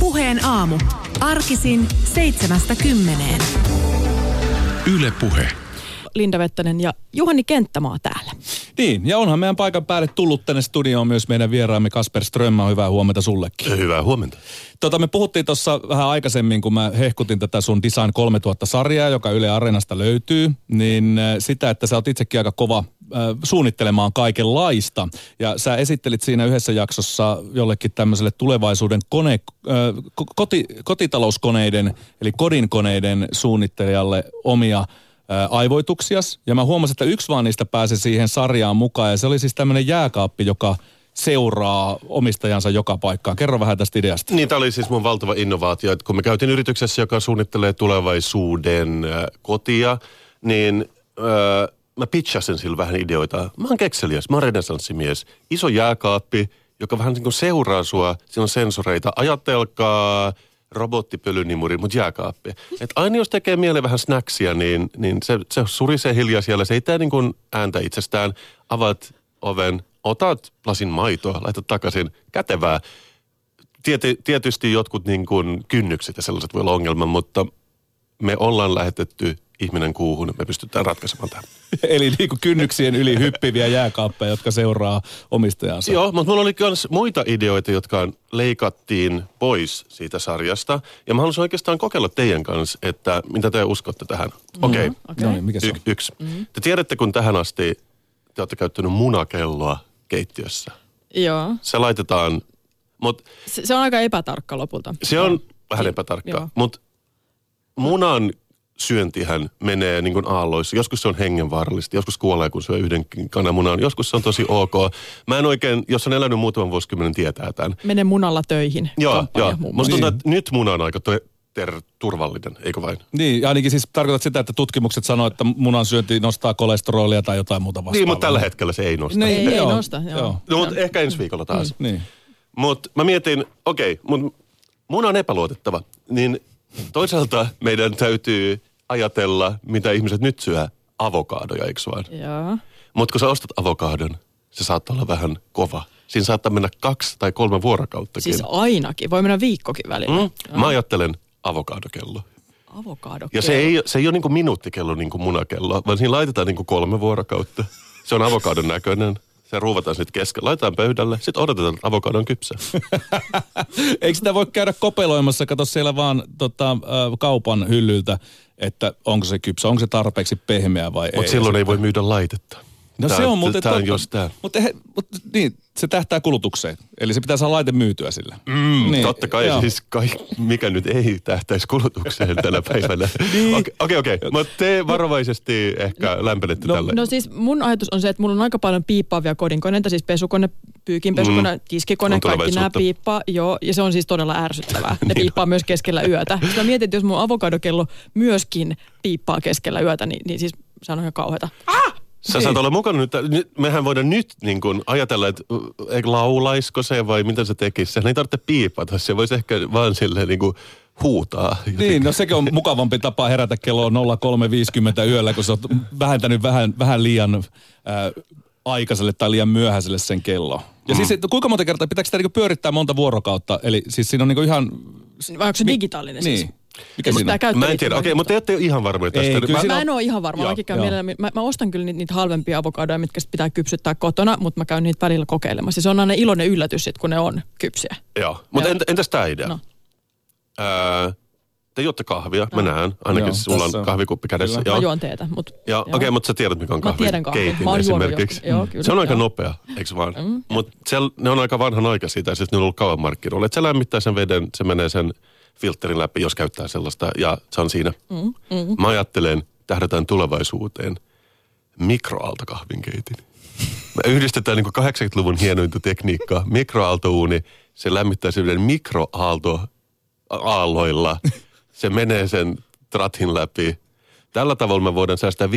Puheen aamu. Arkisin seitsemästä kymmeneen. Yle Puhe. Linda Vettänen ja Juhani Kenttämaa täällä. Niin, ja onhan meidän paikan päälle tullut tänne studioon myös meidän vieraamme Kasper Strömmä. Hyvää huomenta sullekin. Hyvää huomenta. Tota, me puhuttiin tuossa vähän aikaisemmin, kun mä hehkutin tätä sun Design 3000-sarjaa, joka Yle Areenasta löytyy, niin äh, sitä, että sä oot itsekin aika kova äh, suunnittelemaan kaikenlaista. Ja sä esittelit siinä yhdessä jaksossa jollekin tämmöiselle tulevaisuuden kone, äh, ko- koti, kotitalouskoneiden, eli kodinkoneiden suunnittelijalle omia aivoituksias. Ja mä huomasin, että yksi vaan niistä pääsi siihen sarjaan mukaan. Ja se oli siis tämmöinen jääkaappi, joka seuraa omistajansa joka paikkaan. Kerro vähän tästä ideasta. Niin, tämä oli siis mun valtava innovaatio, että kun me käytiin yrityksessä, joka suunnittelee tulevaisuuden kotia, niin äh, mä pitchasin sillä vähän ideoita. Mä oon kekseliäs, mä oon renesanssimies. Iso jääkaappi, joka vähän niin kuin seuraa sua, siinä on sensoreita. Ajatelkaa robottipölynimuri, mutta jääkaappi. Et aina jos tekee mieleen vähän snacksia, niin, niin se, se surisee hiljaa siellä. Se ei tee niin kuin ääntä itsestään. Avaat oven, otat lasin maitoa, laitat takaisin. Kätevää. Tiety, tietysti jotkut niin kuin kynnykset ja sellaiset voi olla ongelma, mutta me ollaan lähetetty ihminen kuuhun, me pystytään ratkaisemaan tämän. Eli niin kuin kynnyksien yli hyppiviä jääkaappeja, jotka seuraa omistajansa. Joo, mutta mulla oli myös muita ideoita, jotka leikattiin pois siitä sarjasta. Ja mä haluaisin oikeastaan kokeilla teidän kanssa, että mitä te uskotte tähän. Okei, okay. Okei. No niin, mikä se y- on? yksi. Te tiedätte, kun tähän asti te olette käyttänyt munakelloa keittiössä. Joo. Se laitetaan, mutta Se, se on aika epätarkka lopulta. se on vähän Joo. epätarkkaa. Mutta munan syöntihän menee niin kuin aalloissa. Joskus se on hengenvaarallista, joskus kuolee, kun syö yhden kananmunan. Joskus se on tosi ok. Mä en oikein, jos on elänyt muutaman vuosikymmenen, tietää tämän. Mene munalla töihin. Joo, joo. Musta tuntuu, että nyt muna on aika te- ter- turvallinen, eikö vain? Niin, ainakin siis tarkoitat sitä, että tutkimukset sanoo, että munan syönti nostaa kolesterolia tai jotain muuta vastaavaa. Niin, mutta tällä hetkellä se ei nosta. Niin, Ei, ei joo, nosta, joo. joo. No, mutta ehkä ensi viikolla taas. Niin. Mutta mä mietin, okei, okay, mutta muna on epäluotettava. Niin toisaalta meidän täytyy ajatella, mitä ihmiset nyt syö, avokaadoja, eikö vaan? Joo. Mutta kun sä ostat avokadon, se saattaa olla vähän kova. Siinä saattaa mennä kaksi tai kolme vuorokauttakin. Siis ainakin. Voi mennä viikkokin välillä. mm? Mä ajattelen avokadokello. Avokado. Ja se ei, se ei ole niinku minuuttikello niin kuin munakello, vaan siinä laitetaan niinku kolme vuorokautta. Se on avokadon näköinen. Se ruuvataan sitten keskellä, laitetaan pöydälle, sitten odotetaan, että avokado on kypsä. Eikö sitä voi käydä kopeloimassa, kato siellä vaan tota, kaupan hyllyltä, että onko se kypsä, onko se tarpeeksi pehmeä vai ei. Mutta silloin ei voi myydä laitetta. No Tää- se on muuten Tää on totta. just tää. Mutta mut, niin, se tähtää kulutukseen. Eli se pitää saada laite myytyä sillä. Mm, Niin, totta kai, joo. siis kai, mikä nyt ei tähtäisi kulutukseen tänä päivänä. Okei, okei, okei. Mutta te varovaisesti ehkä lämpenette no- tälle. No siis mun ajatus on se, että mulla on aika paljon piippaavia kodinkoneita, siis pesukone, pyykinpesukone, mm. tiskikone, On kaikki nämä piippaa. Joo, ja se on siis todella ärsyttävää. Ne piippaa myös keskellä yötä. Sitten mä mietin, että jos mun avokadokello myöskin piippaa keskellä yötä, niin, niin siis se on ihan kauheata. Sä saat olla mukana nyt, nyt mehän voidaan nyt niin kun ajatella, että eikö laulaisiko se vai mitä se tekisi. Sehän ei tarvitse piipata, se voisi ehkä vaan silleen niin kuin huutaa. Niin, no sekin on mukavampi tapa herätä kello 03.50 yöllä, kun sä oot vähentänyt vähän, vähän liian äh, aikaiselle tai liian myöhäiselle sen kello. Ja siis et, kuinka monta kertaa, pitääkö sitä niinku pyörittää monta vuorokautta? Eli siis siinä on niinku ihan... Vai onko se digitaalinen siis? Niin. Mikä Mutta siinä? Mä en tiedä, okei, mutta te ette ole ihan varmoja tästä. Ei, kyllä mä, siinä Mä en ole ihan varma. Joo, joo. mä, mä, ostan kyllä niitä, niitä halvempia avokadoja, mitkä pitää kypsyttää kotona, mutta mä käyn niitä välillä kokeilemassa. Se on aina iloinen yllätys, sit, kun ne on kypsiä. Joo, mutta Joo. entä, entäs tämä idea? No. Ää, te juotte kahvia, mä näen. Ainakin Joo, sulla tässä on kahvikuppi kädessä. Kyllä. Mä Joo. juon teetä, mutta... Ja, okei, okay, mutta sä tiedät, mikä on Mä kahvin tiedän kahvin. keitin Mä esimerkiksi. Joo, kyllä, se on aika joo. nopea, eikö vaan? Mm, Mutta ne on aika vanhanaikaisia, siis ne on ollut kauan markkinoilla. Se lämmittää sen veden, se menee sen filterin läpi, jos käyttää sellaista, ja se on siinä. Mm, mm. Mä ajattelen, tähdätään tulevaisuuteen, mikroaaltokahvinkeitin. Me yhdistetään niin 80-luvun hienointa tekniikkaa. Mikroaaltouuni, se lämmittää sen mikroaaltoaalloilla. Se menee sen tratin läpi. Tällä tavalla me voidaan säästää 5-10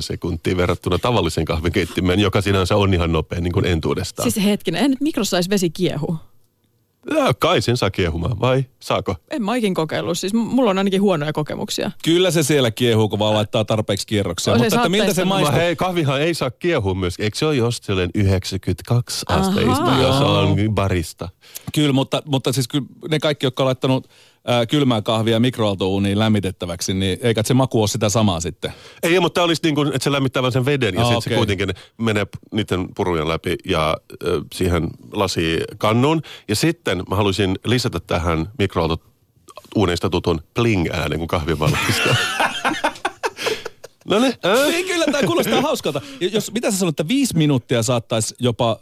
sekuntia verrattuna tavalliseen kahvinkeittimeen, joka sinänsä on ihan nopea niin kuin entuudestaan. Siis hetkinen, eihän nyt mikrossa vesi kiehu. Kai sen saa kiehumaan, vai saako? En mä ikin kokeillut. Siis mulla on ainakin huonoja kokemuksia. Kyllä se siellä kiehuu, kun vaan laittaa tarpeeksi kierroksia. Se Mutta että miltä se maistuu? Hei, kahvihan ei saa kiehua myös. Eikö se ole sellainen 92 Ahaa. asteista, jos on barista? Kyllä, mutta, mutta siis kyllä ne kaikki, jotka on laittanut ää, kylmää kahvia mikroaaltouuniin lämmitettäväksi, niin eikä se maku ole sitä samaa sitten. Ei, mutta tämä olisi niin kuin, että se lämmittää vaan sen veden ja Ah, sitten se okei. kuitenkin menee niiden purujen läpi ja ö, siihen lasikannuun. Ja sitten mä haluaisin lisätä tähän mikroaaltouuneista tutun pling-äänen, kun kahvi valmistaa. no niin, äh? Ei, kyllä tämä kuulostaa hauskalta. Jos, mitä sä sanoit, että viisi minuuttia saattaisi jopa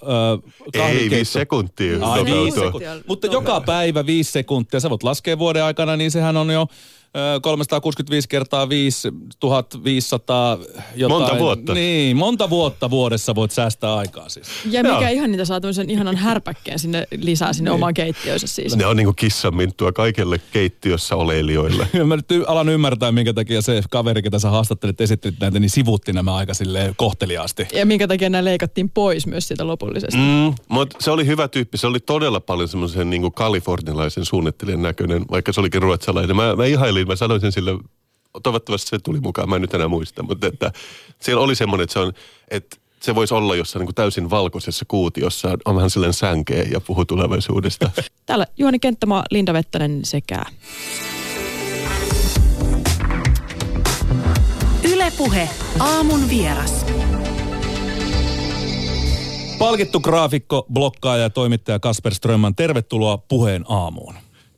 äh, Ei, viisi sekuntia. Ai, viisi sekuntia. Mutta joka päivä viisi sekuntia. Sä voit laskea vuoden aikana, niin sehän on jo 365 kertaa 5, 1500 jotain. Monta vuotta. Niin, monta vuotta vuodessa voit säästää aikaa siis. Ja mikä Joo. ihan niitä saa tämmöisen ihanan härpäkkeen sinne lisää sinne omaan keittiöönsä siis. Ne on niinku kissanminttua kaikille keittiössä oleilijoille. Ja Mä nyt alan ymmärtää, minkä takia se kaveri, ketä sä haastattelit, esittelit näitä, niin sivutti nämä aika silleen kohteliaasti. Ja minkä takia nämä leikattiin pois myös siitä lopullisesti. Mm, mutta se oli hyvä tyyppi. Se oli todella paljon semmoisen niin kalifornialaisen suunnittelijan näköinen, vaikka se olikin ruotsalainen. Mä, mä ihailin, mä sanoin sen sille, toivottavasti se tuli mukaan, mä en nyt enää muista, mutta että siellä oli semmoinen, että se on, että se voisi olla jossain niin kuin täysin valkoisessa kuutiossa, on vähän sellainen sänkeä ja puhuu tulevaisuudesta. Täällä Juhani Kenttämaa, Linda Vettänen sekä Ylepuhe aamun vieras. Palkittu graafikko, blokkaaja ja toimittaja Kasper Strömman, tervetuloa puheen aamuun.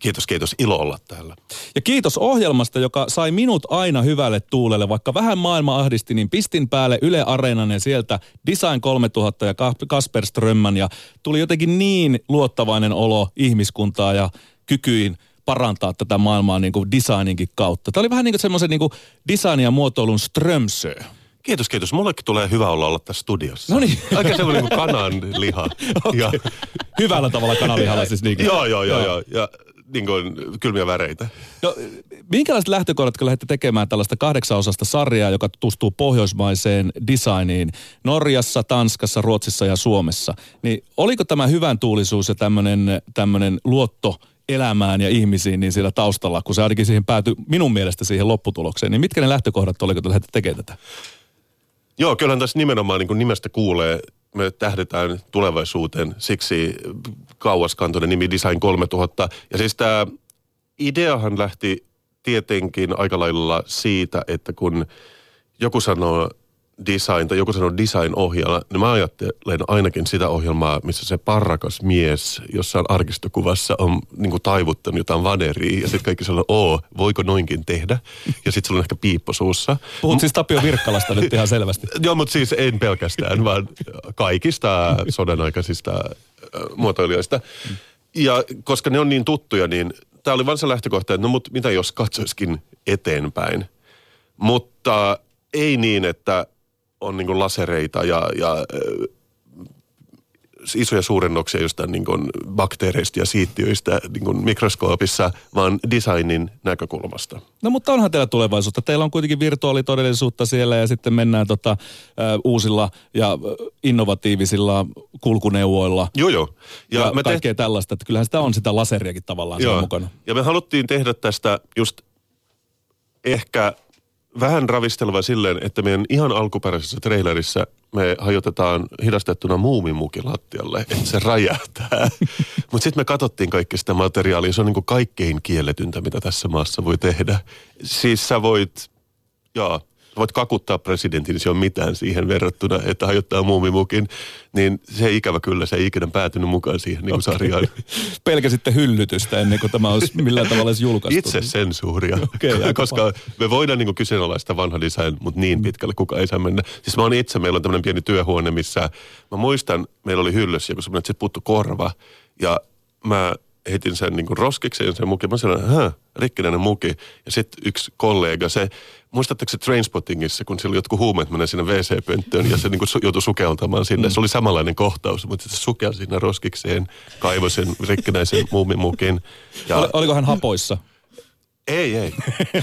Kiitos, kiitos. Ilo olla täällä. Ja kiitos ohjelmasta, joka sai minut aina hyvälle tuulelle. Vaikka vähän maailma ahdisti, niin pistin päälle Yle Areenan ja sieltä Design 3000 ja Ka- Kasper Strömman. Ja tuli jotenkin niin luottavainen olo ihmiskuntaa ja kykyin parantaa tätä maailmaa niin kuin designinkin kautta. Tämä oli vähän niin kuin semmoisen niin kuin design ja muotoilun Strömsö. Kiitos, kiitos. Mullekin tulee hyvä olla olla tässä studiossa. No niin. Aika semmoinen kuin kanan liha. ja, Hyvällä tavalla kanalihalla siis niin kuin. joo, joo, joo, joo. Ja niin kuin kylmiä väreitä. No, minkälaiset lähtökohdat, kun lähdette tekemään tällaista kahdeksanosasta sarjaa, joka tutustuu pohjoismaiseen designiin Norjassa, Tanskassa, Ruotsissa ja Suomessa, niin oliko tämä hyvän tuulisuus ja tämmöinen, luotto elämään ja ihmisiin niin siellä taustalla, kun se ainakin siihen päätyi minun mielestä siihen lopputulokseen, niin mitkä ne lähtökohdat oli, kun te lähdette tekemään tätä? Joo, kyllähän tässä nimenomaan niin kuin nimestä kuulee, me tähdetään tulevaisuuteen, siksi kauaskantoinen nimi Design 3000. Ja siis tämä ideahan lähti tietenkin aika lailla siitä, että kun joku sanoo design tai joku sanoo design-ohjelma, niin mä ajattelen ainakin sitä ohjelmaa, missä se parrakas mies jossain arkistokuvassa on niin kuin taivuttanut jotain vaderia ja sitten kaikki sanoo, oo, voiko noinkin tehdä? Ja sitten sulla on ehkä piippo suussa. Puhut siis Tapio Virkkalasta nyt ihan selvästi. Joo, mutta siis en pelkästään, vaan kaikista sodan aikaisista muotoilijoista. Ja koska ne on niin tuttuja, niin tämä oli vain se lähtökohta, että no mut mitä jos katsoiskin eteenpäin. Mutta ei niin, että on niin lasereita ja, ja isoja suurennoksia jostain niin kuin bakteereista ja siittiöistä niin kuin mikroskoopissa, vaan designin näkökulmasta. No mutta onhan teillä tulevaisuutta. Teillä on kuitenkin virtuaalitodellisuutta siellä ja sitten mennään tota, äh, uusilla ja innovatiivisilla kulkuneuvoilla. Joo, joo. Ja, ja me kaikkea tällaista, että kyllähän sitä on sitä laseriakin tavallaan siellä mukana. Ja me haluttiin tehdä tästä just ehkä vähän ravistelua silleen, että meidän ihan alkuperäisessä trailerissa me hajotetaan hidastettuna muumimuki lattialle, että se räjähtää. Mutta sitten me katsottiin kaikki sitä materiaalia, se on niinku kaikkein kielletyntä, mitä tässä maassa voi tehdä. Siis sä voit, joo, voit kakuttaa presidentin, niin se on mitään siihen verrattuna, että hajottaa muumimukin. Niin se ikävä kyllä, se ei ikinä päätynyt mukaan siihen niin kuin Okei. sarjaan. Pelkäsitte hyllytystä ennen kuin tämä olisi millään tavalla edes julkaistu. Itse sensuuria, aika koska me voidaan niin kyseenalaista vanha design, mutta niin pitkälle kuka ei saa mennä. Siis mä oon itse, meillä on tämmöinen pieni työhuone, missä mä muistan, meillä oli hyllyssä joku semmoinen, että sit puuttu korva ja mä heitin sen niin roskikseen sen mukin. Mä sanoin, hä, rikkinäinen muki. Ja sitten yksi kollega, se, muistatteko se Trainspottingissa, kun siellä oli jotkut huumeet menee sinne WC-pönttöön ja se niin su, joutui sukeltamaan sinne. Mm. Se oli samanlainen kohtaus, mutta se sukelsi sinne roskikseen, kaivoi sen rikkinäisen muumimukin. Ja Oli, oliko hän hapoissa? Ei, ei.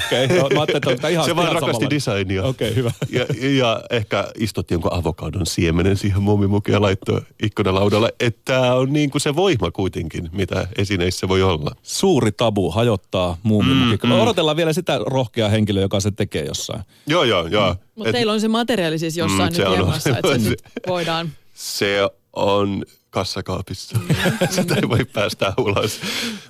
Okei, okay, mä ajattelin, että on ihan se vaan ihan rakasti samalla. designia. Okei, okay, hyvä. Ja, ja ehkä istutti jonkun avokadon siemenen siihen mumimukin ja laittoi ikkunalaudalle. Että tämä on niin kuin se voima kuitenkin, mitä esineissä voi olla. Suuri tabu hajottaa muumimukki. Mm, mm. Odotellaan vielä sitä rohkeaa henkilöä, joka se tekee jossain. Joo, joo, joo. Mutta teillä on se materiaali siis jossain Mm, nyt se on- jemassa, että se se- nyt voidaan. Se on kassakaapissa. Sitä ei voi päästää ulos.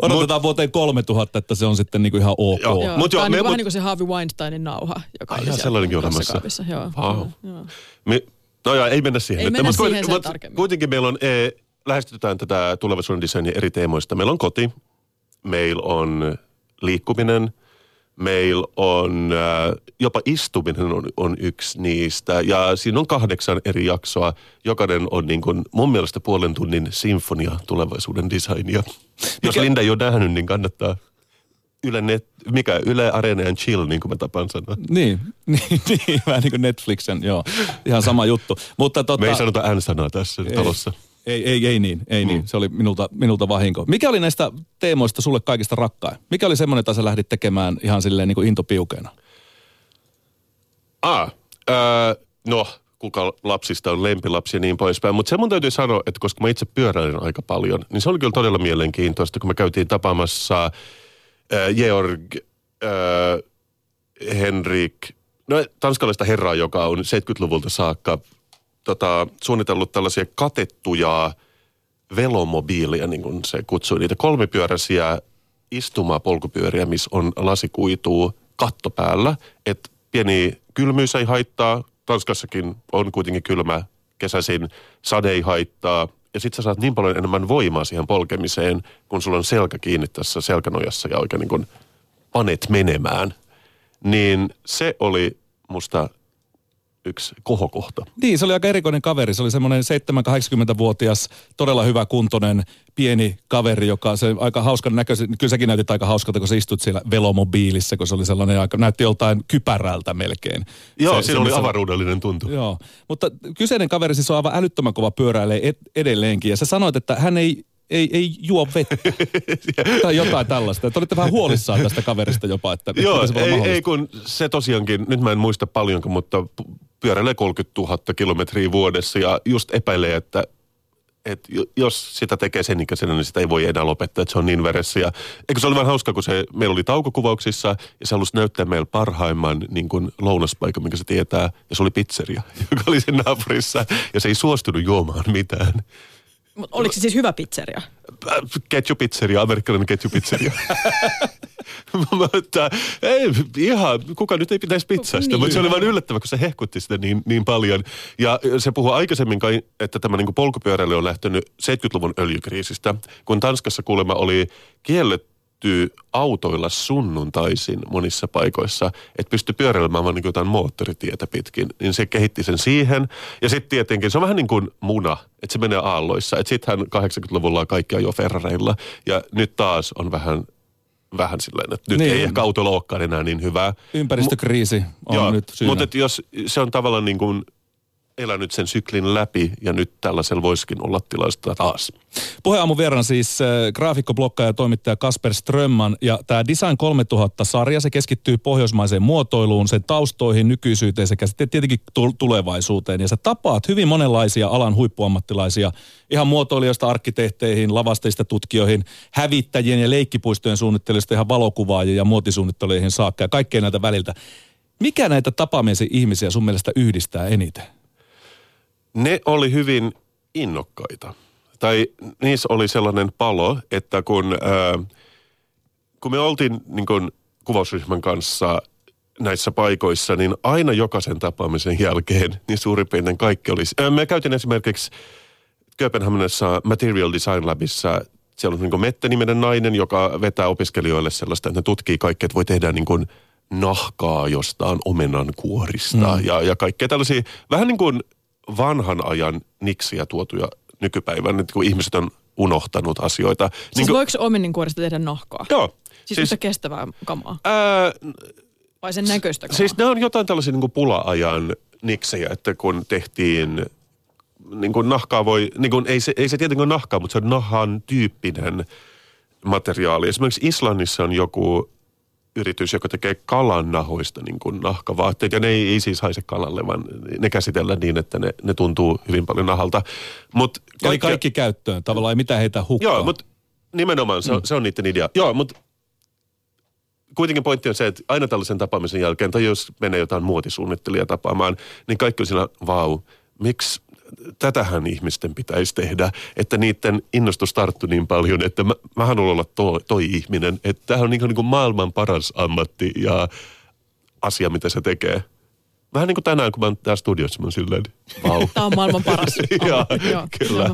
Odotetaan Mut, vuoteen 3000, että se on sitten niinku ihan ok. Joo. Joo, Mut Tämä joo, on me- niin mut- vähän niin kuin se Harvey Weinsteinin nauha, joka Ai oli siellä sellainenkin olemassa. kassakaapissa. Joo, Wow. joo. Me, no joo, ei mennä siihen. Ei nyt. mennä Mut siihen sen mut tarkemmin. Kuitenkin meillä on, e, lähestytään tätä tulevaisuuden designia eri teemoista. Meillä on koti, meillä on liikkuminen, meillä on äh, jopa istuminen on, on yksi niistä. Ja siinä on kahdeksan eri jaksoa. Jokainen on niin kuin mun mielestä puolen tunnin sinfonia tulevaisuuden designia. Jos Mikä- Linda ei ole nähnyt, niin kannattaa Yle, Net, mikä, Yle Arena and Chill, niin kuin mä tapaan sanoa. Niin, niin, niin, vähän niin kuin Netflixen, joo. Ihan sama juttu. Mutta tota, Me ei sanota N-sanaa tässä talossa. Ei, ei, ei niin, ei niin. Se oli minulta, minulta vahinko. Mikä oli näistä teemoista sulle kaikista rakkain? Mikä oli semmoinen, jota sä lähdit tekemään ihan silleen niin kuin intopiukeena? Ah, öö, no, kuka lapsista on lempilapsi ja niin poispäin. Mutta se mun täytyy sanoa, että koska mä itse pyöräilen aika paljon, niin se oli kyllä todella mielenkiintoista, kun me käytiin tapaamassa äh, Georg, äh, Henrik, no tanskalaista herraa, joka on 70-luvulta saakka tota, suunnitellut tällaisia katettuja velomobiilia, niin kuin se kutsui niitä kolmipyöräisiä istumaa polkupyöriä, missä on lasikuituu katto päällä, että pieni kylmyys ei haittaa, Tanskassakin on kuitenkin kylmä kesäisin, sade ei haittaa, ja sit sä saat niin paljon enemmän voimaa siihen polkemiseen, kun sulla on selkä kiinni tässä selkänojassa ja oikein niin kuin panet menemään. Niin se oli musta yksi kohokohta. Niin, se oli aika erikoinen kaveri. Se oli semmoinen 7-80-vuotias, todella hyvä kuntoinen, pieni kaveri, joka se aika hauskan näköisen, kyllä säkin näytit aika hauskalta, kun sä istut siellä velomobiilissa, kun se oli sellainen aika, näytti joltain kypärältä melkein. Joo, se, siinä oli avaruudellinen tuntu. Joo, mutta kyseinen kaveri siis on aivan älyttömän kova pyöräilee ed- edelleenkin. Ja sä sanoit, että hän ei, ei, ei juo vettä tai jotain tällaista. Että olitte vähän huolissaan tästä kaverista jopa, että Joo, ei, ei kun se tosiaankin, nyt mä en muista paljonko, mutta pyöräilee 30 000 kilometriä vuodessa ja just epäilee, että et jo- jos sitä tekee sen ikäisenä, niin sitä ei voi enää lopettaa, että se on niin veressä. Ja, eikö se oli vähän hauska, kun se, meillä oli taukokuvauksissa ja se halusi näyttää meillä parhaimman niin kuin lounaspaikan, minkä se tietää. Ja se oli pizzeria, joka oli sen naapurissa ja se ei suostunut juomaan mitään. Mut oliko se siis hyvä pizzeria? Äh, ketjupizzeria, amerikkalainen ketjupizzeria. Mä että ei, ihan, kuka nyt ei pitäisi pizzasta, Niin. mutta se oli vain yllättävää, kun se hehkutti sitä niin, niin paljon. Ja se puhui aikaisemmin kai, että tämä niin polkupyöräily on lähtenyt 70-luvun öljykriisistä, kun Tanskassa kuulemma oli kielletty autoilla sunnuntaisin monissa paikoissa, että pystyi pyöräilemään vaan niin jotain moottoritietä pitkin, niin se kehitti sen siihen. Ja sitten tietenkin se on vähän niin kuin muna, että se menee aalloissa. Että sittenhän 80-luvulla kaikki ajoi Ferrareilla ja nyt taas on vähän vähän silleen, että nyt Niin. ei ehkä autolla olekaan enää niin hyvää. Ympäristökriisi on Joo, nyt syynä. mutta jos se on tavallaan niin kuin elänyt sen syklin läpi ja nyt tällaisella voisikin olla tilasta taas. Puheaamun vieraan siis äh, graafikko, blokkaaja ja toimittaja Kasper Strömman. Ja tämä Design 3000-sarja, se keskittyy pohjoismaiseen muotoiluun, sen taustoihin, nykyisyyteen sekä sitten tietenkin tul- tulevaisuuteen. Ja sä tapaat hyvin monenlaisia alan huippuammattilaisia, ihan muotoilijoista arkkitehteihin, lavasteista tutkijoihin, hävittäjien ja leikkipuistojen suunnittelijoista ihan valokuvaajiin ja muotisuunnittelijoihin saakka ja kaikkea näitä väliltä. Mikä näitä tapaamisen ihmisiä sun mielestä yhdistää eniten? Ne oli hyvin innokkaita. Tai niissä oli sellainen palo, että kun, ää, kun me oltiin niin kun kuvausryhmän kanssa näissä paikoissa, niin aina jokaisen tapaamisen jälkeen, niin suurin piirtein kaikki oli... Ää, me käytiin esimerkiksi Kööpenhaminassa Material Design Labissa, siellä on niin Mette-niminen nainen, joka vetää opiskelijoille sellaista, että ne tutkii kaikkea, että voi tehdä niin kuin nahkaa jostain omenan kuorista mm. ja, ja kaikkea tällaisia, vähän niin kuin vanhan ajan niksiä tuotuja nykypäivän, nyt kun ihmiset on unohtanut asioita. Siis niin kuin, voiko omeninkuoresta tehdä nahkaa? joo. Siis, siis kestävää kamaa? ää, Vai sen näköistä kamaa? Siis ne on jotain tällaisia niin kuin pula-ajan niksejä, että kun tehtiin niin kuin nahkaa voi, niin kuin, ei, se, ei se tietenkään ole nahkaa, mutta se on nahan tyyppinen materiaali. Esimerkiksi Islannissa on joku yritys, joka tekee kalan nahoista niin kuin nahkavaatteet. Ja ne ei, ei siis haise kalalle, vaan ne käsitellään niin, että ne, ne tuntuu hyvin paljon nahalta. Mut Eli kaikki käyttöön tavallaan, ei mitään heitä hukkaa. Joo, mutta nimenomaan se on, mm. se on niiden idea. Joo, mutta kuitenkin pointti on se, että aina tällaisen tapaamisen jälkeen, tai jos menee jotain muotisuunnittelijaa tapaamaan, niin kaikki on siinä, vau, miksi tätähän ihmisten pitäisi tehdä, että niiden innostus tarttu niin paljon, että mä, mä haluan olla to, toi ihminen. Että tämä on niin kuin, niin kuin maailman paras ammatti ja asia, mitä se tekee. Vähän niin kuin tänään, kun mä oon täällä studiossa, mä oon silleen, vau. Tämä on maailman paras. Joo, kyllä.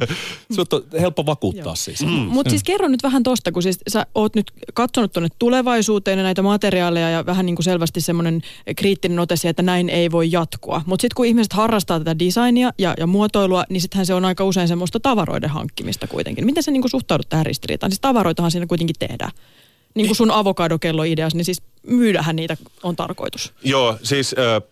Sut on helppo vakuuttaa Joo. siis. Mm. Mutta siis kerro nyt vähän tosta, kun siis sä oot nyt katsonut tuonne tulevaisuuteen ja näitä materiaaleja ja vähän niin kuin selvästi semmoinen kriittinen ote että näin ei voi jatkua. Mutta sitten kun ihmiset harrastaa tätä designia ja, ja muotoilua, niin sittenhän se on aika usein semmoista tavaroiden hankkimista kuitenkin. Miten sä niin kuin suhtaudut tähän ristiriitaan? Siis tavaroitahan siinä kuitenkin tehdään niin kuin sun avokadokello-ideas, niin siis myydähän niitä on tarkoitus. Joo, siis äh,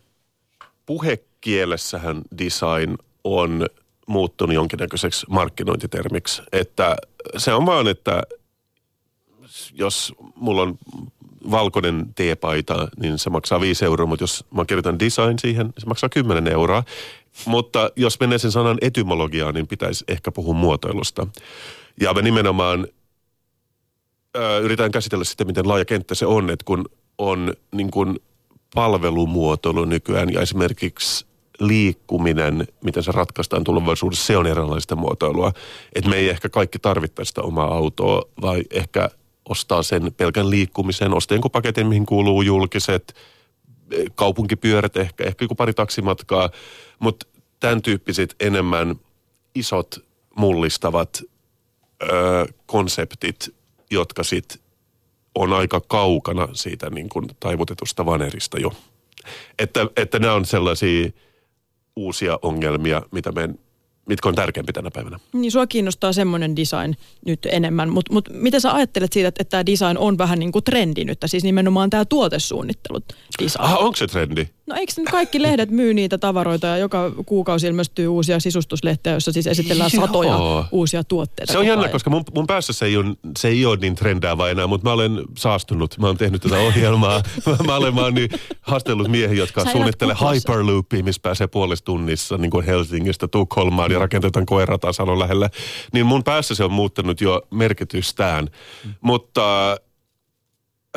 puhekielessähän design on muuttunut jonkinnäköiseksi markkinointitermiksi. Että se on vaan, että jos mulla on valkoinen teepaita, niin se maksaa 5 euroa, mutta jos mä kirjoitan design siihen, se maksaa 10 euroa. Mutta jos menee sen sanan etymologiaan, niin pitäisi ehkä puhua muotoilusta. Ja me nimenomaan ö, yritetään käsitellä sitä, miten laaja kenttä se on, että kun on niin kun palvelumuotoilu nykyään ja esimerkiksi liikkuminen, miten se ratkaistaan tulevaisuudessa, se on eräänlaista muotoilua. Että me ei ehkä kaikki tarvittaisi sitä omaa autoa, vai ehkä ostaa sen pelkän liikkumisen, ostaa jonkun paketin, mihin kuuluu julkiset, kaupunkipyörät ehkä, ehkä joku pari taksimatkaa, mutta tämän tyyppiset enemmän isot mullistavat ö, konseptit, jotka sitten on aika kaukana siitä niin kuin taivutetusta vanerista jo. Että, että nämä on sellaisia uusia ongelmia, mitä me mitkä on tärkeämpi tänä päivänä. Niin sua kiinnostaa semmoinen design nyt enemmän, mutta mut mitä sä ajattelet siitä, että, tämä design on vähän niin kuin trendi nyt, siis nimenomaan tämä tuotesuunnittelut design? Ah, onko se trendi? No eikö nyt kaikki lehdet myy niitä tavaroita ja joka kuukausi ilmestyy uusia sisustuslehtejä, joissa siis esitellään satoja Joo. uusia tuotteita. Se on jännä, koska mun, mun päässä se ei, ole, se ei ole niin trendäävä enää, mutta mä olen saastunut. Mä oon tehnyt tätä ohjelmaa. mä olen vaan niin haastellut miehiä, jotka suunnittelee Hyperloopia, missä pääsee puolessa tunnissa niin kuin Helsingistä Tukholmaan ja rakentetaan koirataan salon lähellä. Niin mun päässä se on muuttanut jo merkitystään. Mm. Mutta...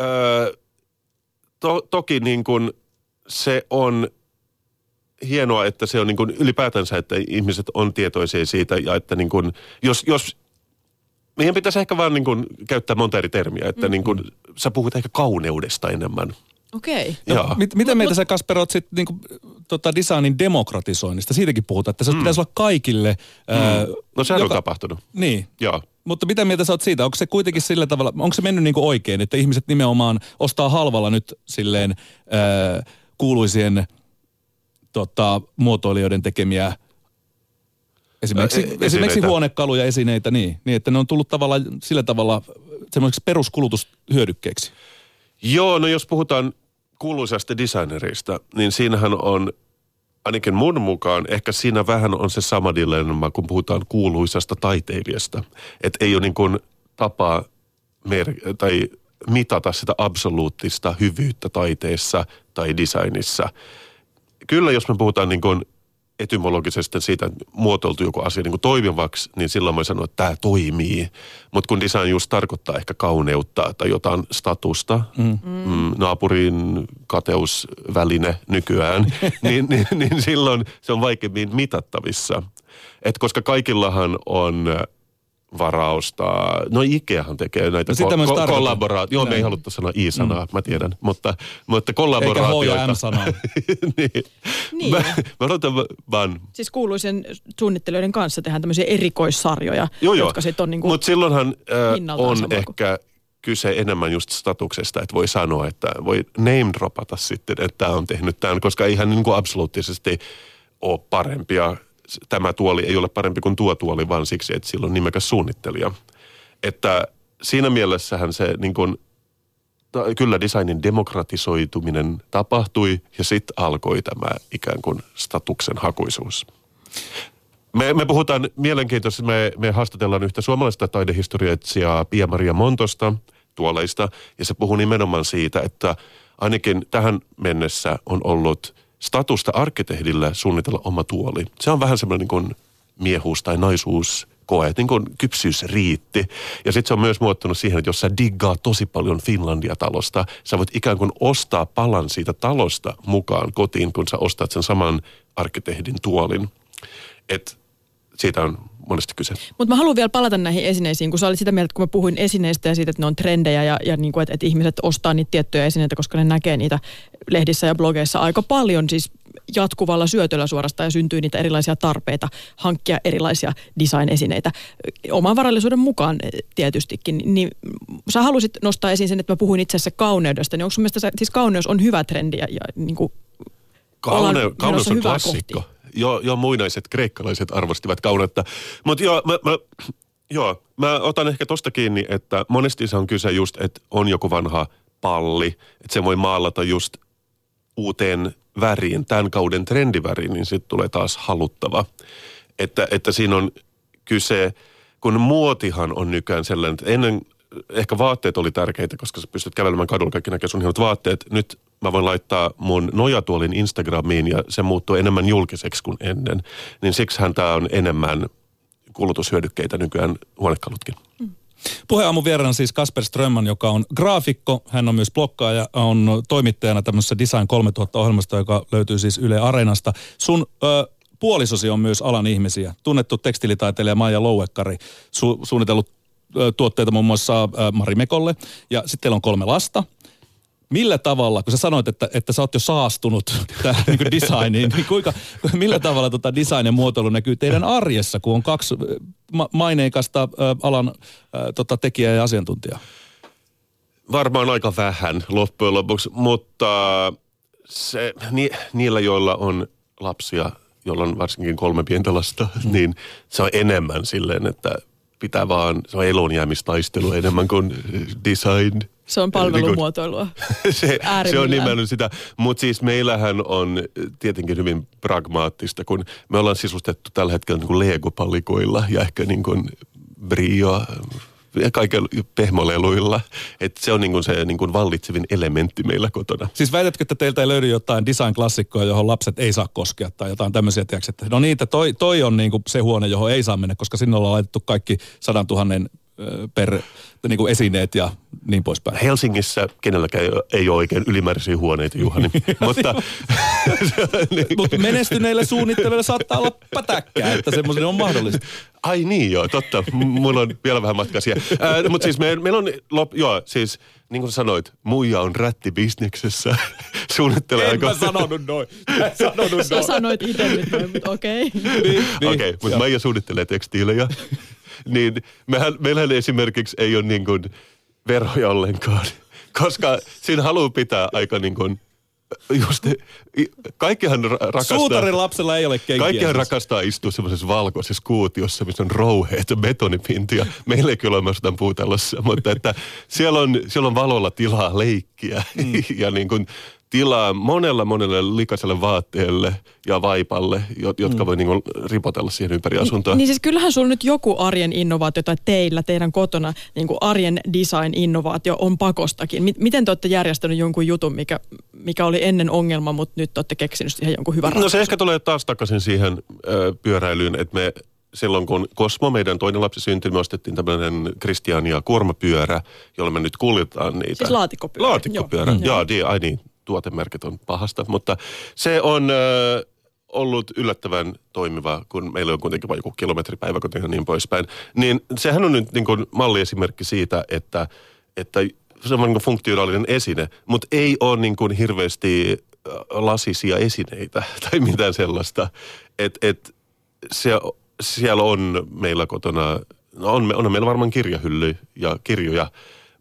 Öö, to, toki niin kuin se on hienoa, että se on niin kuin ylipäätänsä, että ihmiset on tietoisia siitä ja että niin kuin, jos, jos meidän pitäisi ehkä vaan niin kuin käyttää monta eri termiä, että mm. niin kuin, sä puhut ehkä kauneudesta enemmän. Okei. Okay. No, mit, miten meitä sä Kasper oot sitten niinku, tota designin demokratisoinnista? Siitäkin puhutaan, että se mm. pitäisi olla kaikille. Mm. Ää, no sehän joka, on tapahtunut. Niin. Joo. Mutta mitä mieltä sä oot siitä? Onko se kuitenkin sillä tavalla, onko se mennyt niinku oikein, että ihmiset nimenomaan ostaa halvalla nyt silleen ää, kuuluisien tota, muotoilijoiden tekemiä esimerkiksi, e- esimerkiksi huonekaluja, esineitä, niin, niin, että ne on tullut tavallaan sillä tavalla semmoiseksi peruskulutushyödykkeeksi. Joo, no jos puhutaan kuuluisasta designerista, niin siinähän on ainakin mun mukaan, ehkä siinä vähän on se sama dilemma, kun puhutaan kuuluisasta taiteilijasta. Että ei ole niin kuin tapaa mer- tai mitata sitä absoluuttista hyvyyttä taiteessa tai designissa. Kyllä jos me puhutaan niin kuin etymologisesti siitä, muotoiltu joku asia niin kuin toimivaksi, niin silloin mä sanon, että tämä toimii. Mutta kun design just tarkoittaa ehkä kauneutta tai jotain statusta, mm. Mm, naapurin kateusväline nykyään, niin, niin, niin silloin se on vaikeammin mitattavissa. Et koska kaikillahan on varausta. No Ikeahan tekee näitä no, ko- ko- kollaboraatioita. Joo, me ei haluttu sanoa I-sanaa, mm. mä tiedän. Mutta, mutta kollaboraatioita. Eikä sanaa niin. niin. Mä, mä odotan vaan. Siis kuuluisen suunnittelijoiden kanssa tehdään tämmöisiä erikoissarjoja, joo, joo. jotka sitten on niin kuin Mutta silloinhan äh, on ehkä kuin kyse enemmän just statuksesta, että voi sanoa, että voi name dropata sitten, että tämä on tehnyt tämän, koska ihan niin kuin absoluuttisesti ole parempia tämä tuoli ei ole parempi kuin tuo tuoli, vaan siksi, että sillä on nimekäs suunnittelija. Että siinä mielessähän se niin kuin, kyllä designin demokratisoituminen tapahtui ja sitten alkoi tämä ikään kuin statuksen hakuisuus. Me, me puhutaan mielenkiintoisesti, me, me haastatellaan yhtä suomalaista taidehistorioitsijaa Pia-Maria Montosta tuoleista. Ja se puhuu nimenomaan siitä, että ainakin tähän mennessä on ollut statusta arkkitehdillä suunnitella oma tuoli. Se on vähän semmoinen niin kuin miehuus tai naisuus koe, että niin kuin kypsyys riitti. Ja sitten se on myös muuttunut siihen, että jos sä diggaa tosi paljon Finlandia-talosta, sä voit ikään kuin ostaa palan siitä talosta mukaan kotiin, kun sä ostat sen saman arkkitehdin tuolin. Et siitä on monesti kyse. Mutta mä haluan vielä palata näihin esineisiin, kun sä olit sitä mieltä, kun mä puhuin esineistä ja siitä, että ne on trendejä ja, ja niin kuin, että, että ihmiset ostaa niitä tiettyjä esineitä, koska ne näkee niitä lehdissä ja blogeissa aika paljon, siis jatkuvalla syötöllä suorastaan ja syntyy niitä erilaisia tarpeita hankkia erilaisia design-esineitä. Oman varallisuuden mukaan tietystikin. Niin sä halusit nostaa esiin sen, että mä puhuin itse asiassa kauneudesta. Niin onko sun mielestä, siis kauneus on hyvä trendi ja, ja niin kuin Kaune, kauneus on klassikko. kohti? Jo, jo muinaiset kreikkalaiset arvostivat kauneutta. Mutta joo, mä, mä, joo, mä otan ehkä tosta kiinni, että monesti se on kyse just, että on joku vanha palli, että se voi maalata just uuteen väriin, tämän kauden trendiväriin, niin sitten tulee taas haluttava. Että, että siinä on kyse, kun muotihan on nykyään sellainen, että ennen ehkä vaatteet oli tärkeitä, koska sä pystyt kävelemään kadulla, kaikki näkee sun hienot vaatteet. Nyt mä voin laittaa mun nojatuolin Instagramiin ja se muuttuu enemmän julkiseksi kuin ennen. Niin siksihän tämä on enemmän kulutushyödykkeitä nykyään huonekalutkin. Puheaamun vieraana siis Kasper Strömman, joka on graafikko. Hän on myös blokkaaja, on toimittajana tämmöisessä Design 3000-ohjelmasta, joka löytyy siis Yle Areenasta. Sun ö, puolisosi on myös alan ihmisiä. Tunnettu tekstiilitaiteilija Maija Louekkari, su- suunnitellut tuotteita muun muassa ö, Mari Mekolle. Ja sitten teillä on kolme lasta. Millä tavalla, kun sä sanoit, että, että sä oot jo saastunut tähän niin designiin, niin kuinka, millä tavalla tota design ja muotoilu näkyy teidän arjessa, kun on kaksi ma- maineikasta alan ö, tota, tekijää ja asiantuntijaa? Varmaan aika vähän loppujen lopuksi, mutta se, ni, niillä, joilla on lapsia, joilla on varsinkin kolme pientä lasta, mm. niin se on enemmän silleen, että pitää vaan, se on elonjäämistaistelu enemmän kuin design. Se on palvelumuotoilua. se, se on nimenomaan sitä. Mutta siis meillähän on tietenkin hyvin pragmaattista, kun me ollaan sisustettu tällä hetkellä niin kuin Lego-palikoilla ja ehkä niin kuin brio kaikilla pehmoleluilla. Et se on niin kuin se niin kuin vallitsevin elementti meillä kotona. Siis väitätkö, että teiltä ei löydy jotain design-klassikkoa, johon lapset ei saa koskea tai jotain tämmöisiä, tiedätkö, että no niitä, toi, toi on niinku se huone, johon ei saa mennä, koska sinne ollaan laitettu kaikki sadan tuhannen per niin kuin esineet ja niin poispäin. Helsingissä kenelläkään ei ole, ei ole oikein ylimääräisiä huoneita, Juhani. Mutta niin. Mutta menestyneille suunnittelijoille saattaa olla pätäkkää, että semmoisen on mahdollista. Ai niin joo, totta. Mulla on vielä vähän matkaa siihen. Äh, Mutta siis meillä meil on, lop, joo, siis niin kuin sä sanoit, muija on rätti bisneksessä. Suunnittelee En aika... mä sanonut noin. Mä en sanonut Sä noin. sanoit itse nyt noin, mutta okei. Niin, niin. Okei, okay, mutta. Maija suunnittelee tekstiilejä. niin mehän, meillähän esimerkiksi ei ole niin kuin veroja ollenkaan. Koska siinä haluaa pitää aika niin kuin, just, kaikkihan ra- rakastaa... Suutarin lapsella ei ole kenkiä. Kaikkihan siis. rakastaa istua semmoisessa valkoisessa kuutiossa, missä on rouheet ja betonipintia. Meillä ei kyllä ole myöskään puutalossa, mutta että siellä on, siellä on valolla tilaa leikkiä mm. ja niin kuin tilaa monella monelle likaiselle vaatteelle ja vaipalle, jo- jotka mm. voi niin kuin ripotella siihen ympäri asuntoa. Niin siis kyllähän sulla nyt joku arjen innovaatio tai teillä, teidän kotona, niin kuin arjen design-innovaatio on pakostakin. Mi- miten te olette järjestänyt jonkun jutun, mikä, mikä oli ennen ongelma, mutta nyt olette keksinyt siihen jonkun hyvän No ratkaisun? se ehkä tulee taas takaisin siihen ö, pyöräilyyn, että me silloin kun Kosmo, meidän toinen lapsi syntyi, me ostettiin tämmöinen Kristiania kuormapyörä, jolla me nyt kuljetaan niitä. Siis laatikkopyörä. Laatikkopyörä, Joo. joo. Di, ai niin, tuotemerkit on pahasta, mutta se on ö, ollut yllättävän toimiva, kun meillä on kuitenkin vain joku kilometripäiväkoti ja niin poispäin. Niin sehän on nyt niin kuin malliesimerkki siitä, että, että se on niin funktionaalinen esine, mutta ei ole niin kuin hirveästi lasisia esineitä tai mitään sellaista. Että et, se, siellä on meillä kotona, no on, on meillä varmaan kirjahylly ja kirjoja,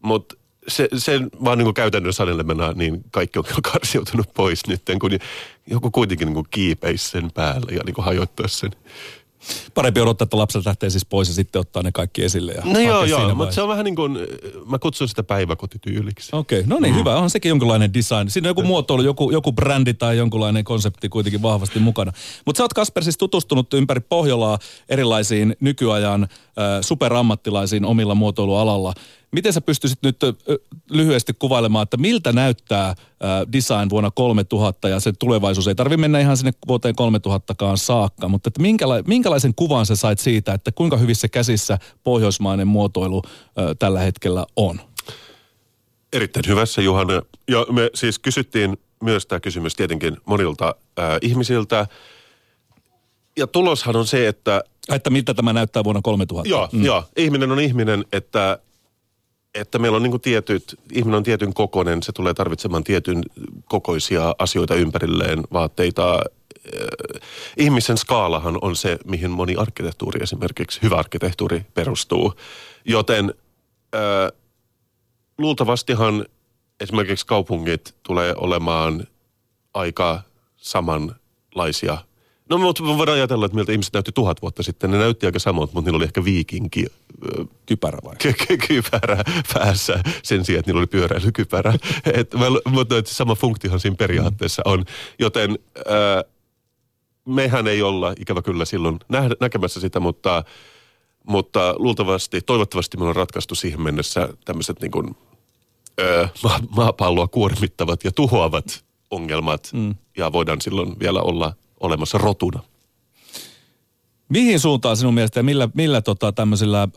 mutta se, sen vaan niin kuin käytännön sanelemana, niin kaikki on karsiutunut pois nyt, kun joku kuitenkin niin kuin kiipeisi sen päälle ja niin kuin hajoittaisi sen. Parempi odottaa, että lapset lähtee siis pois ja sitten ottaa ne kaikki esille. Ja No joo, joo, mutta se on vähän niin kuin, mä kutsun sitä päiväkotityyliksi. Okei, no niin, hyvä. On sekin jonkunlainen design. Siinä on joku muotoilu, joku, joku brändi tai jonkunlainen konsepti kuitenkin vahvasti mukana. Mutta sä oot Kasper siis tutustunut ympäri Pohjolaa erilaisiin nykyajan äh, superammattilaisiin omilla muotoilualalla. Miten sä pystyisit nyt lyhyesti kuvailemaan, että miltä näyttää design vuonna 3000 ja se tulevaisuus? Ei tarvitse mennä ihan sinne vuoteen 3000kaan saakka, mutta että minkäla- minkälaisen kuvan sä sait siitä, että kuinka hyvissä käsissä pohjoismainen muotoilu tällä hetkellä on? Erittäin hyvässä, Juhana. Ja me siis kysyttiin myös tämä kysymys tietenkin monilta äh, ihmisiltä. Ja tuloshan on se, että... Että miltä tämä näyttää vuonna 3000? Joo, mm. joo. Ihminen on ihminen, että, että meillä on niin tietyt, ihminen on tietyn kokoinen, se tulee tarvitsemaan tietyn kokoisia asioita ympärilleen, vaatteita. Äh, ihmisen skaalahan on se, mihin moni arkkitehtuuri esimerkiksi, hyvä arkkitehtuuri perustuu. Joten äh, luultavastihan esimerkiksi kaupungit tulee olemaan aika samanlaisia. No mutta me voidaan ajatella, että miltä ihmiset näytti tuhat vuotta sitten. Ne näytti aika samalta, mutta niillä oli ehkä viikinki Kypärä vai? kypärä päässä sen sijaan, että niillä oli pyöräilykypärä. Et, mutta et sama funktiohan siinä periaatteessa on. Joten ää, mehän ei olla ikävä kyllä silloin nä- näkemässä sitä, mutta, mutta luultavasti, toivottavasti meillä on ratkaistu siihen mennessä tämmöiset niin kuin, ää, maapalloa kuormittavat ja tuhoavat ongelmat. Mm. Ja voidaan silloin vielä olla olemassa rotuna. Mihin suuntaan sinun mielestä ja millä, millä tota tämmöisillä ää,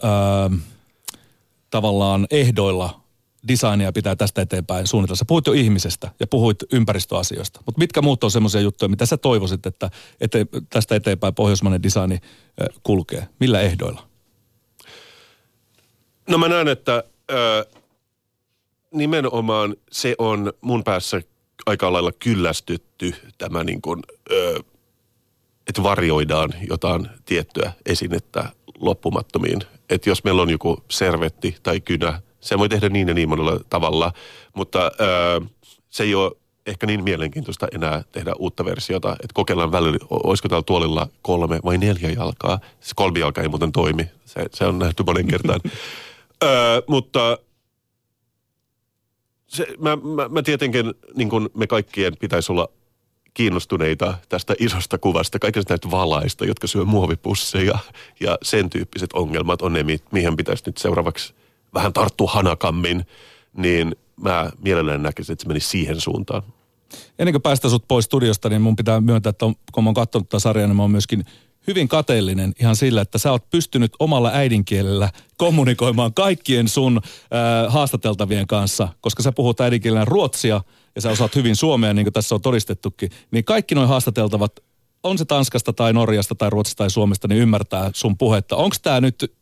tavallaan ehdoilla designia pitää tästä eteenpäin suunnitella? Sä puhuit jo ihmisestä ja puhuit ympäristöasioista, mutta mitkä muut on semmoisia juttuja, mitä sä toivoisit, että, että tästä eteenpäin pohjoismainen designi ää, kulkee? Millä ehdoilla? No mä näen, että ö, nimenomaan se on mun päässä aika lailla kyllästytty tämä niin kuin, ö, että varjoidaan jotain tiettyä esinettä loppumattomiin. Että jos meillä on joku servetti tai kynä, se voi tehdä niin ja niin monella tavalla, mutta ö, se ei ole ehkä niin mielenkiintoista enää tehdä uutta versiota, että kokeillaan välillä, olisiko täällä tuolilla kolme vai neljä jalkaa. Se kolmi jalka ei muuten toimi, se, se on nähty monen kertaan. Ö, mutta se, mä, mä, mä tietenkin, niin kuin me kaikkien pitäisi olla kiinnostuneita tästä isosta kuvasta, kaikista näitä valaista, jotka syö muovipusseja ja sen tyyppiset ongelmat on ne, mihin pitäisi nyt seuraavaksi vähän tarttua hanakammin, niin mä mielelläni näkisin, että se menisi siihen suuntaan. Ennen kuin päästä sut pois studiosta, niin mun pitää myöntää, että kun mä oon katsonut tätä sarjaa, niin mä oon myöskin hyvin kateellinen ihan sillä, että sä oot pystynyt omalla äidinkielellä kommunikoimaan kaikkien sun äh, haastateltavien kanssa, koska sä puhut äidinkielellä ruotsia ja sä osaat hyvin suomea, niin kuin tässä on todistettukin, niin kaikki noin haastateltavat, on se Tanskasta tai Norjasta tai Ruotsista tai Suomesta, niin ymmärtää sun puhetta. Onko tämä nyt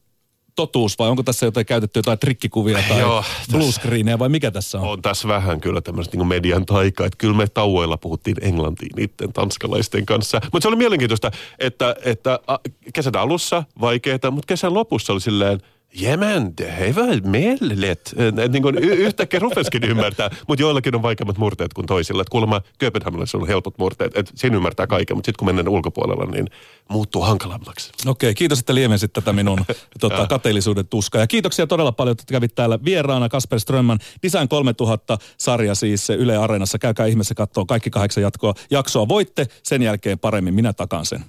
totuus vai onko tässä jotain käytetty jotain trikkikuvia tai Joo, bluescreenejä vai mikä tässä on? On tässä vähän kyllä tämmöistä niin median taika, että kyllä me tauoilla puhuttiin englantiin niiden tanskalaisten kanssa. Mutta se oli mielenkiintoista, että, että kesän alussa vaikeaa, mutta kesän lopussa oli silleen, Jamen, det var miellet. Niin kuin y- yhtäkkiä rupeskin ymmärtää, mutta joillakin on vaikeammat murteet kuin toisilla. Että kuulemma Kööpenhaminassa on helpot murteet, että siinä ymmärtää kaiken, mutta sitten kun mennään ulkopuolella, niin muuttuu hankalammaksi. Okei, kiitos, että lievensit tätä minun tota, kateellisuuden tuskaa. Ja kiitoksia todella paljon, että kävit täällä vieraana. Kasper Strömman, Design 3000-sarja siis Yle Areenassa. Käykää ihmeessä katsoa kaikki kahdeksan jatkoa, jaksoa. Voitte sen jälkeen paremmin, minä takaan sen.